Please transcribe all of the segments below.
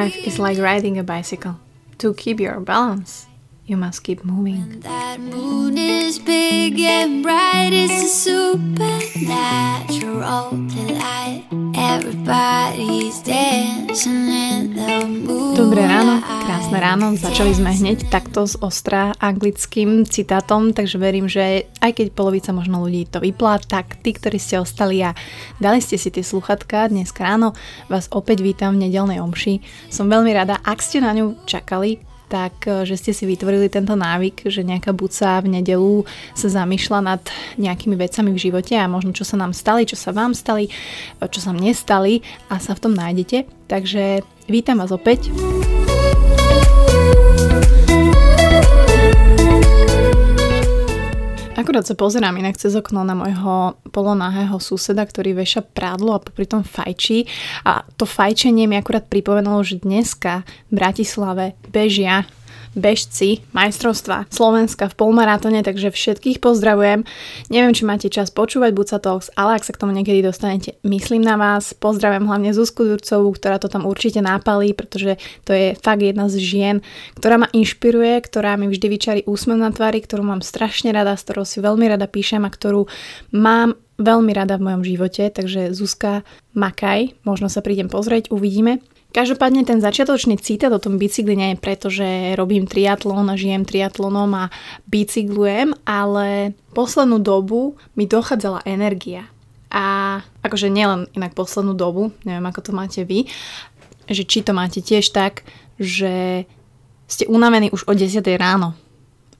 Life is like riding a bicycle. To keep your balance, you must keep moving. That moon is big and bright, it's a supernatural delight. Everybody's dancing in the moonlight. Dobré ráno, krásne ráno. Začali sme hneď takto s ostrá anglickým citátom, takže verím, že aj keď polovica možno ľudí to vyplá, tak tí, ktorí ste ostali a dali ste si tie sluchatka dnes ráno, vás opäť vítam v nedelnej omši. Som veľmi rada, ak ste na ňu čakali, tak e, že ste si vytvorili tento návyk, že nejaká buca v nedelu sa zamýšľa nad nejakými vecami v živote a možno čo sa nám stali, čo sa vám stali, e, čo sa mne stali a sa v tom nájdete. Takže vítam vás opäť. Akurát sa pozerám inak cez okno na môjho polonahého suseda, ktorý veša prádlo a popri tom fajčí. A to fajčenie mi akurát pripomenulo, že dneska v Bratislave bežia bežci majstrovstva Slovenska v polmaratone, takže všetkých pozdravujem. Neviem, či máte čas počúvať Buca Talks, ale ak sa k tomu niekedy dostanete, myslím na vás. Pozdravujem hlavne Zuzku Durcovú, ktorá to tam určite nápalí, pretože to je fakt jedna z žien, ktorá ma inšpiruje, ktorá mi vždy vyčarí úsmev na tvári, ktorú mám strašne rada, s ktorou si veľmi rada píšem a ktorú mám veľmi rada v mojom živote, takže Zuzka, makaj, možno sa prídem pozrieť, uvidíme. Každopádne ten začiatočný citát o tom bicykli nie je preto, že robím triatlon a žijem triatlonom a bicyklujem, ale poslednú dobu mi dochádzala energia. A akože nielen inak poslednú dobu, neviem ako to máte vy, že či to máte tiež tak, že ste unavení už o 10 ráno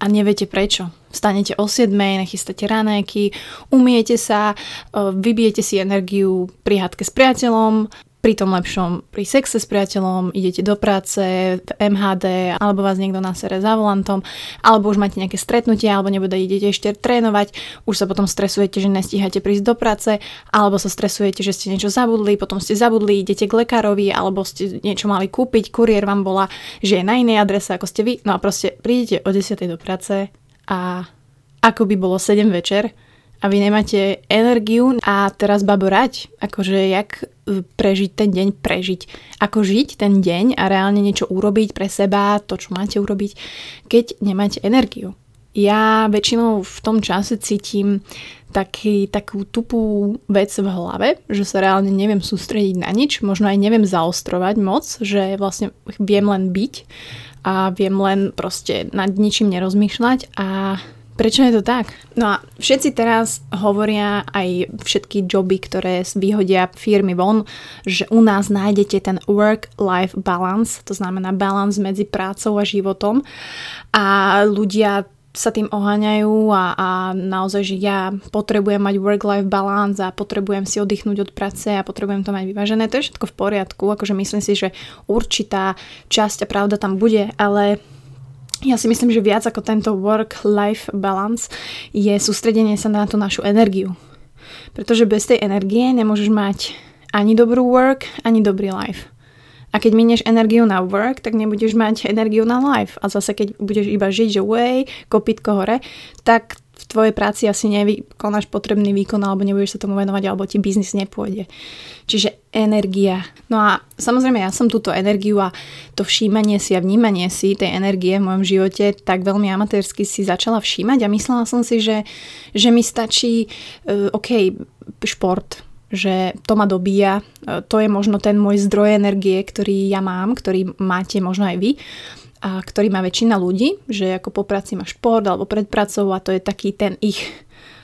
a neviete prečo. Vstanete o 7, nachystáte ranéky, umiete sa, vybijete si energiu pri hádke s priateľom, pri tom lepšom, pri sexe s priateľom, idete do práce, v MHD, alebo vás niekto na sere za volantom, alebo už máte nejaké stretnutie, alebo nebude idete ešte trénovať, už sa potom stresujete, že nestíhate prísť do práce, alebo sa stresujete, že ste niečo zabudli, potom ste zabudli, idete k lekárovi, alebo ste niečo mali kúpiť, kuriér vám bola, že je na inej adrese, ako ste vy, no a proste prídete o 10. do práce a ako by bolo 7 večer, a vy nemáte energiu a teraz baborať, akože jak prežiť ten deň, prežiť. Ako žiť ten deň a reálne niečo urobiť pre seba, to, čo máte urobiť, keď nemáte energiu. Ja väčšinou v tom čase cítim taký, takú tupú vec v hlave, že sa reálne neviem sústrediť na nič, možno aj neviem zaostrovať moc, že vlastne viem len byť a viem len proste nad ničím nerozmýšľať a Prečo je to tak? No a všetci teraz hovoria aj všetky joby, ktoré vyhodia firmy von, že u nás nájdete ten work-life balance, to znamená balance medzi prácou a životom a ľudia sa tým oháňajú a, a naozaj, že ja potrebujem mať work-life balance a potrebujem si oddychnúť od práce a potrebujem to mať vyvážené. To je všetko v poriadku, akože myslím si, že určitá časť a pravda tam bude, ale ja si myslím, že viac ako tento work-life balance je sústredenie sa na tú našu energiu. Pretože bez tej energie nemôžeš mať ani dobrú work, ani dobrý life. A keď minieš energiu na work, tak nebudeš mať energiu na life. A zase keď budeš iba žiť, že way, kopitko hore, tak tvojej práci asi nevykonáš potrebný výkon alebo nebudeš sa tomu venovať alebo ti biznis nepôjde. Čiže energia. No a samozrejme ja som túto energiu a to všímanie si a vnímanie si tej energie v mojom živote tak veľmi amatérsky si začala všímať a myslela som si, že, že mi stačí uh, OK, šport, že to ma dobíja, uh, to je možno ten môj zdroj energie, ktorý ja mám, ktorý máte možno aj vy a ktorý má väčšina ľudí, že ako po práci má šport alebo pred pracou a to je taký ten ich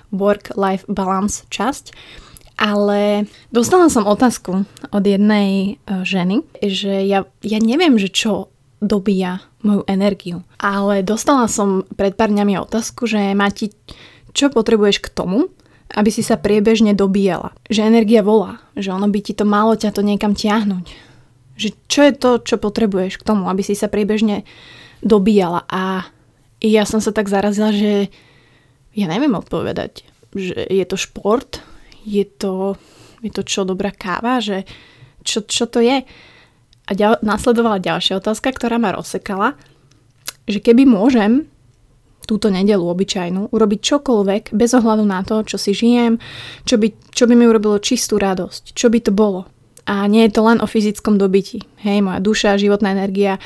work-life balance časť. Ale dostala som otázku od jednej e, ženy, že ja, ja neviem, že čo dobíja moju energiu. Ale dostala som pred pár dňami otázku, že Mati, čo potrebuješ k tomu, aby si sa priebežne dobíjala. Že energia volá, že ono by ti to malo ťa to niekam tiahnuť že čo je to, čo potrebuješ k tomu, aby si sa priebežne dobíjala. A ja som sa tak zarazila, že ja neviem odpovedať, že je to šport, je to, je to čo dobrá káva, že čo, čo to je. A ďal, nasledovala ďalšia otázka, ktorá ma rozsekala, že keby môžem túto nedelu obyčajnú urobiť čokoľvek bez ohľadu na to, čo si žijem, čo by, čo by mi urobilo čistú radosť, čo by to bolo A nie je to len o fyzickom dobití. Hej, moja duša, životná energia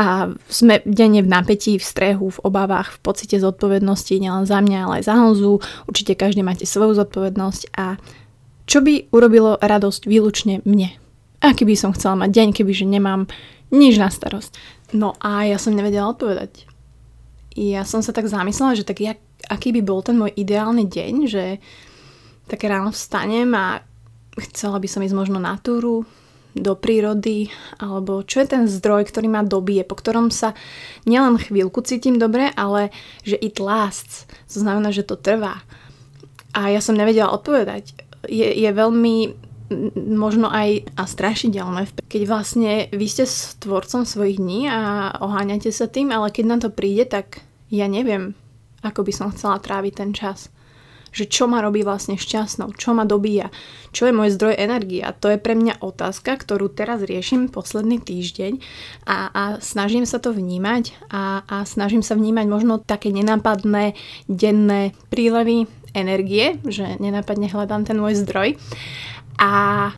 a sme denne v napätí, v strehu, v obavách, v pocite zodpovednosti, nielen za mňa, ale aj za Honzu. Určite každý máte svoju zodpovednosť a čo by urobilo radosť výlučne mne? Aký by som chcela mať deň, kebyže nemám nič na starosť? No a ja som nevedela odpovedať. Ja som sa tak zamyslela, že tak jak, aký by bol ten môj ideálny deň, že tak ráno vstanem a chcela by som ísť možno na túru, do prírody, alebo čo je ten zdroj, ktorý ma dobije, po ktorom sa nielen chvíľku cítim dobre, ale že it lasts. To znamená, že to trvá. A ja som nevedela odpovedať. Je, je veľmi možno aj a strašidelné, keď vlastne vy ste tvorcom svojich dní a oháňate sa tým, ale keď na to príde, tak ja neviem, ako by som chcela tráviť ten čas že čo ma robí vlastne šťastnou, čo ma dobíja, čo je môj zdroj energie. A to je pre mňa otázka, ktorú teraz riešim posledný týždeň a, a snažím sa to vnímať a, a snažím sa vnímať možno také nenápadné denné prílevy energie, že nenápadne hľadám ten môj zdroj. A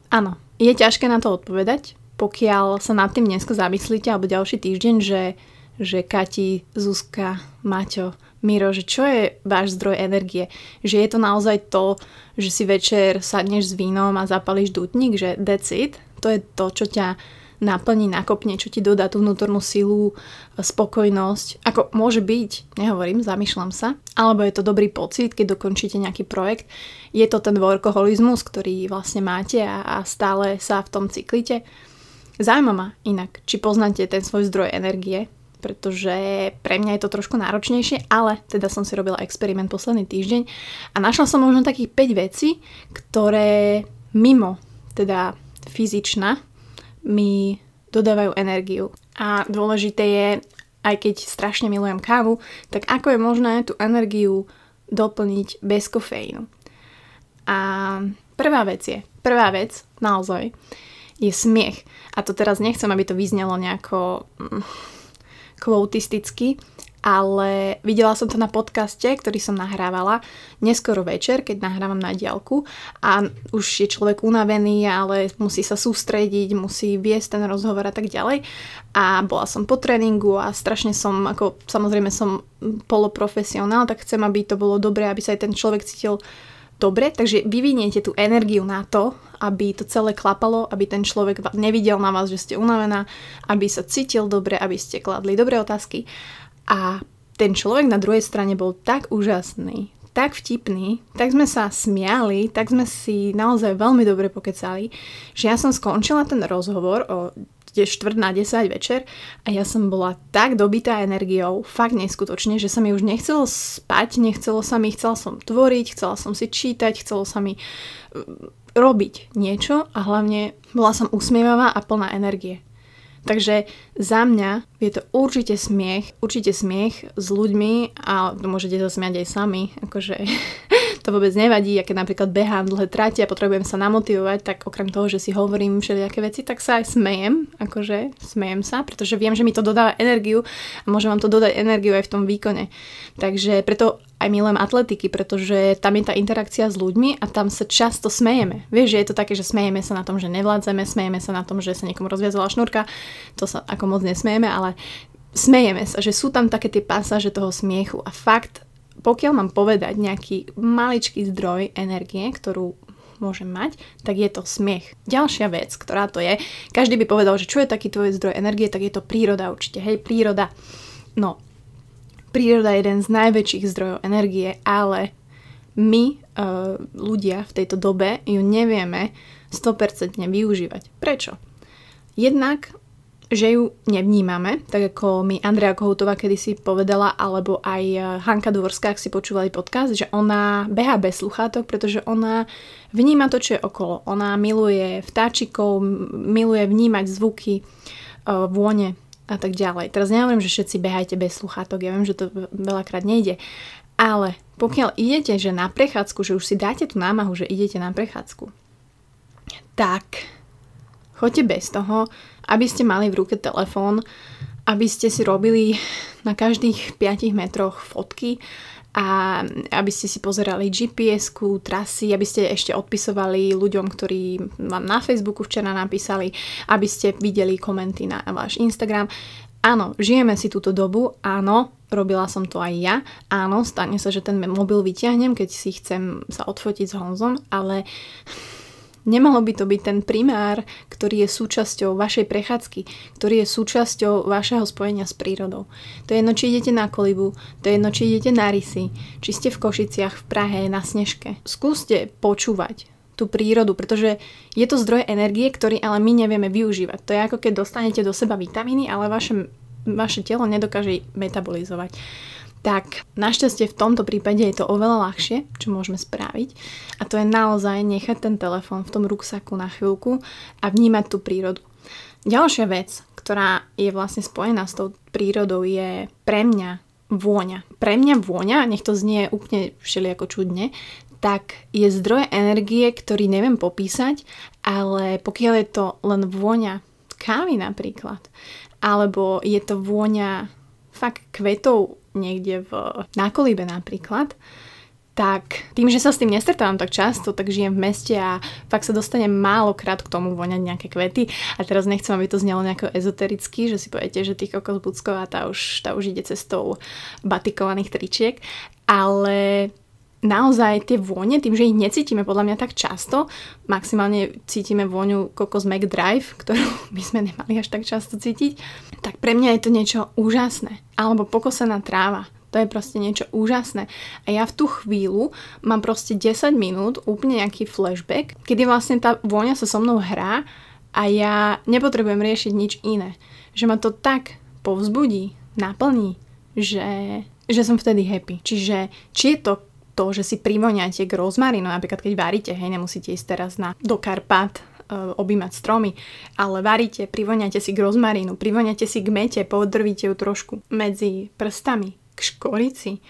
áno, je ťažké na to odpovedať, pokiaľ sa nad tým dneska zamyslíte alebo ďalší týždeň, že, že Kati, Zuzka, Maťo, Miro, že čo je váš zdroj energie? Že je to naozaj to, že si večer sadneš s vínom a zapališ dutník, že decid, to je to, čo ťa naplní, nakopne, čo ti dodá tú vnútornú silu, spokojnosť. Ako môže byť, nehovorím, zamýšľam sa. Alebo je to dobrý pocit, keď dokončíte nejaký projekt. Je to ten workoholizmus, ktorý vlastne máte a, a stále sa v tom cyklite. Zaujíma ma inak, či poznáte ten svoj zdroj energie, pretože pre mňa je to trošku náročnejšie, ale teda som si robila experiment posledný týždeň a našla som možno takých 5 vecí, ktoré mimo teda fyzičná mi dodávajú energiu. A dôležité je, aj keď strašne milujem kávu, tak ako je možné tú energiu doplniť bez kofeínu. A prvá vec je, prvá vec naozaj, je smiech. A to teraz nechcem, aby to vyznelo nejako kvotisticky, ale videla som to na podcaste, ktorý som nahrávala neskoro večer, keď nahrávam na diálku a už je človek unavený, ale musí sa sústrediť, musí viesť ten rozhovor a tak ďalej. A bola som po tréningu a strašne som, ako samozrejme som poloprofesionál, tak chcem, aby to bolo dobré, aby sa aj ten človek cítil dobre, takže vyviniete tú energiu na to, aby to celé klapalo, aby ten človek nevidel na vás, že ste unavená, aby sa cítil dobre, aby ste kladli dobré otázky. A ten človek na druhej strane bol tak úžasný, tak vtipný, tak sme sa smiali, tak sme si naozaj veľmi dobre pokecali, že ja som skončila ten rozhovor o je štvrt na 10 večer a ja som bola tak dobitá energiou, fakt neskutočne, že sa mi už nechcelo spať, nechcelo sa mi, chcela som tvoriť, chcela som si čítať, chcelo sa mi mm, robiť niečo a hlavne bola som usmievavá a plná energie. Takže za mňa je to určite smiech, určite smiech s ľuďmi a môžete sa smiať aj sami, akože to vôbec nevadí, a keď napríklad behám dlhé trati a potrebujem sa namotivovať, tak okrem toho, že si hovorím všelijaké veci, tak sa aj smejem, akože smejem sa, pretože viem, že mi to dodáva energiu a môže vám to dodať energiu aj v tom výkone. Takže preto aj milujem atletiky, pretože tam je tá interakcia s ľuďmi a tam sa často smejeme. Vieš, že je to také, že smejeme sa na tom, že nevládzeme, smejeme sa na tom, že sa niekomu rozviazala šnúrka, to sa ako moc nesmejeme, ale smejeme sa, že sú tam také tie pasáže toho smiechu a fakt pokiaľ mám povedať nejaký maličký zdroj energie, ktorú môžem mať, tak je to smiech. Ďalšia vec, ktorá to je, každý by povedal, že čo je taký tvoj zdroj energie, tak je to príroda určite. Hej, príroda. No, príroda je jeden z najväčších zdrojov energie, ale my, uh, ľudia v tejto dobe, ju nevieme 100% využívať. Prečo? Jednak že ju nevnímame, tak ako mi Andrea Kohutová kedysi povedala, alebo aj eh, Hanka Dvorská, ak si počúvali podcast, že ona beha bez sluchátok, pretože ona vníma to, čo je okolo. Ona miluje vtáčikov, miluje vnímať zvuky, eh, vône a tak ďalej. Teraz nehovorím, že všetci behajte bez sluchátok, ja viem, že to veľakrát nejde, ale pokiaľ idete, že na prechádzku, že už si dáte tú námahu, že idete na prechádzku, tak choďte bez toho, aby ste mali v ruke telefón, aby ste si robili na každých 5 metroch fotky a aby ste si pozerali GPS-ku, trasy, aby ste ešte odpisovali ľuďom, ktorí vám na Facebooku včera napísali, aby ste videli komenty na váš Instagram. Áno, žijeme si túto dobu, áno, robila som to aj ja, áno, stane sa, že ten mobil vyťahnem, keď si chcem sa odfotiť s Honzom, ale Nemalo by to byť ten primár, ktorý je súčasťou vašej prechádzky, ktorý je súčasťou vašeho spojenia s prírodou. To je jedno, či idete na kolibu, to je jedno, či idete na rysy, či ste v Košiciach, v Prahe, na Snežke. Skúste počúvať tú prírodu, pretože je to zdroj energie, ktorý ale my nevieme využívať. To je ako keď dostanete do seba vitamíny, ale vaše, vaše telo nedokáže metabolizovať tak našťastie v tomto prípade je to oveľa ľahšie, čo môžeme spraviť. A to je naozaj nechať ten telefón v tom ruksaku na chvíľku a vnímať tú prírodu. Ďalšia vec, ktorá je vlastne spojená s tou prírodou, je pre mňa vôňa. Pre mňa vôňa, nech to znie úplne všelijako čudne, tak je zdroj energie, ktorý neviem popísať, ale pokiaľ je to len vôňa kávy napríklad, alebo je to vôňa fakt kvetov niekde v, na kolíbe napríklad, tak tým, že sa s tým nestretávam tak často, tak žijem v meste a fakt sa dostanem málokrát k tomu voňať nejaké kvety. A teraz nechcem, aby to znelo nejako ezotericky, že si poviete, že tých kokos Bucková tá už, tá už ide cestou batikovaných tričiek, ale naozaj tie vône, tým, že ich necítime podľa mňa tak často, maximálne cítime vôňu Cocos Mac Drive, ktorú by sme nemali až tak často cítiť, tak pre mňa je to niečo úžasné. Alebo pokosená tráva. To je proste niečo úžasné. A ja v tú chvíľu mám proste 10 minút, úplne nejaký flashback, kedy vlastne tá vôňa sa so mnou hrá a ja nepotrebujem riešiť nič iné. Že ma to tak povzbudí, naplní, že, že som vtedy happy. Čiže či je to to, že si privoniate k rozmarinu, napríklad keď varíte, hej, nemusíte ísť teraz na, do Karpat e, objímať stromy, ale varíte, privoniate si k rozmarínu, privoniate si k mete, podrvíte ju trošku medzi prstami, k škorici,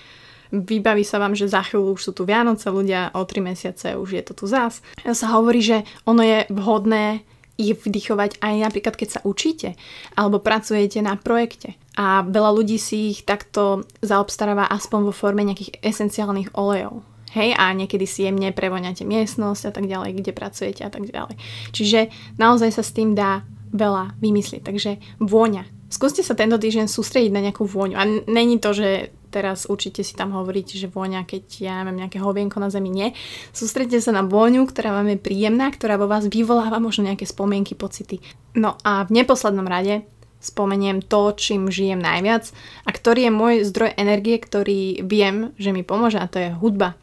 vybaví sa vám, že za chvíľu už sú tu Vianoce, ľudia o 3 mesiace už je to tu zás. Sa hovorí, že ono je vhodné ich vdychovať aj napríklad, keď sa učíte alebo pracujete na projekte. A veľa ľudí si ich takto zaobstaráva aspoň vo forme nejakých esenciálnych olejov. Hej, a niekedy si jemne prevoňate miestnosť a tak ďalej, kde pracujete a tak ďalej. Čiže naozaj sa s tým dá veľa vymyslieť. Takže vôňa. Skúste sa tento týždeň sústrediť na nejakú vôňu. A není to, že teraz určite si tam hovoríte, že vôňa, keď ja mám nejaké hovienko na zemi, nie. Sústredite sa na vôňu, ktorá vám je príjemná, ktorá vo vás vyvoláva možno nejaké spomienky, pocity. No a v neposlednom rade spomeniem to, čím žijem najviac a ktorý je môj zdroj energie, ktorý viem, že mi pomôže a to je hudba.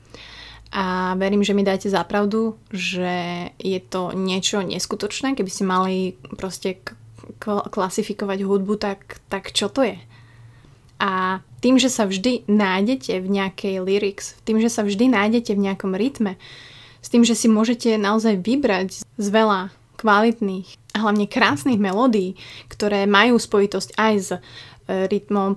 A verím, že mi dáte zapravdu, že je to niečo neskutočné, keby ste mali proste klasifikovať hudbu, tak, tak čo to je? A tým, že sa vždy nájdete v nejakej lyrics, tým, že sa vždy nájdete v nejakom rytme, s tým, že si môžete naozaj vybrať z veľa kvalitných a hlavne krásnych melódií, ktoré majú spojitosť aj s e, rytmom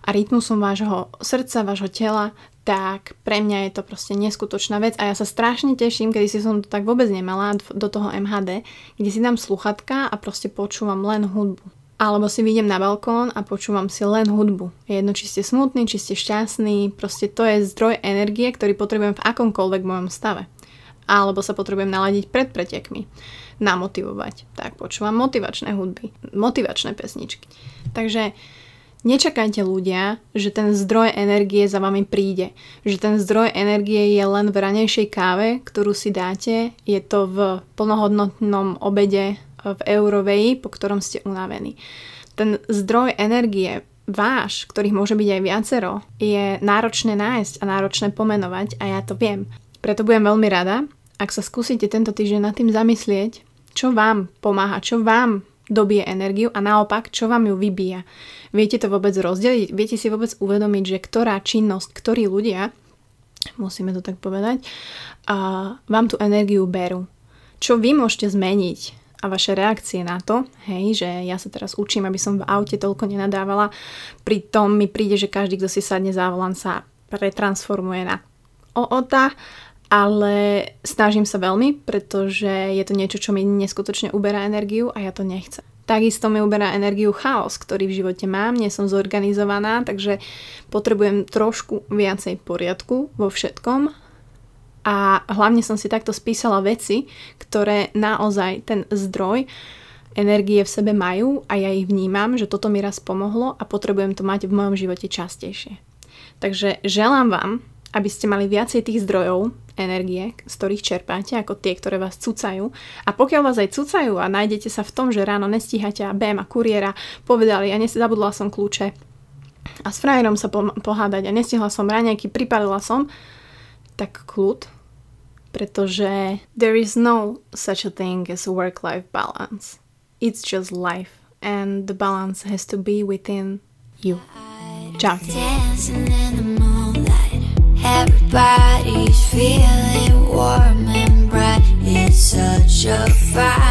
a rytmusom vášho srdca, vášho tela, tak pre mňa je to proste neskutočná vec. A ja sa strašne teším, kedy si som to tak vôbec nemala do toho MHD, kde si dám sluchatka a proste počúvam len hudbu alebo si vyjdem na balkón a počúvam si len hudbu. Je jedno, či ste smutní, či ste šťastní, proste to je zdroj energie, ktorý potrebujem v akomkoľvek mojom stave. Alebo sa potrebujem naladiť pred pretekmi, namotivovať. Tak počúvam motivačné hudby, motivačné pesničky. Takže Nečakajte ľudia, že ten zdroj energie za vami príde. Že ten zdroj energie je len v ranejšej káve, ktorú si dáte. Je to v plnohodnotnom obede v Euroveji, po ktorom ste unavení. Ten zdroj energie váš, ktorých môže byť aj viacero, je náročné nájsť a náročné pomenovať a ja to viem. Preto budem veľmi rada, ak sa skúsite tento týždeň nad tým zamyslieť, čo vám pomáha, čo vám dobije energiu a naopak, čo vám ju vybíja. Viete to vôbec rozdeliť? Viete si vôbec uvedomiť, že ktorá činnosť, ktorí ľudia, musíme to tak povedať, a vám tú energiu berú. Čo vy môžete zmeniť a vaše reakcie na to, hej, že ja sa teraz učím, aby som v aute toľko nenadávala, pritom mi príde, že každý, kto si sadne za volant, sa pretransformuje na OOTA, ale snažím sa veľmi, pretože je to niečo, čo mi neskutočne uberá energiu a ja to nechcem. Takisto mi uberá energiu chaos, ktorý v živote mám, nie som zorganizovaná, takže potrebujem trošku viacej poriadku vo všetkom. A hlavne som si takto spísala veci, ktoré naozaj ten zdroj energie v sebe majú a ja ich vnímam, že toto mi raz pomohlo a potrebujem to mať v mojom živote častejšie. Takže želám vám, aby ste mali viacej tých zdrojov energie, z ktorých čerpáte, ako tie, ktoré vás cucajú. A pokiaľ vás aj cucajú a nájdete sa v tom, že ráno nestíhate a bém a kuriéra povedali a ja zabudla som kľúče a s frajerom sa po- pohádať a nestihla som raňajky, pripalila som, tak kľud, pretože there is no such a thing as work-life balance. It's just life and the balance has to be within you. Moonlight. Everybody's feeling warm and bright. It's such a.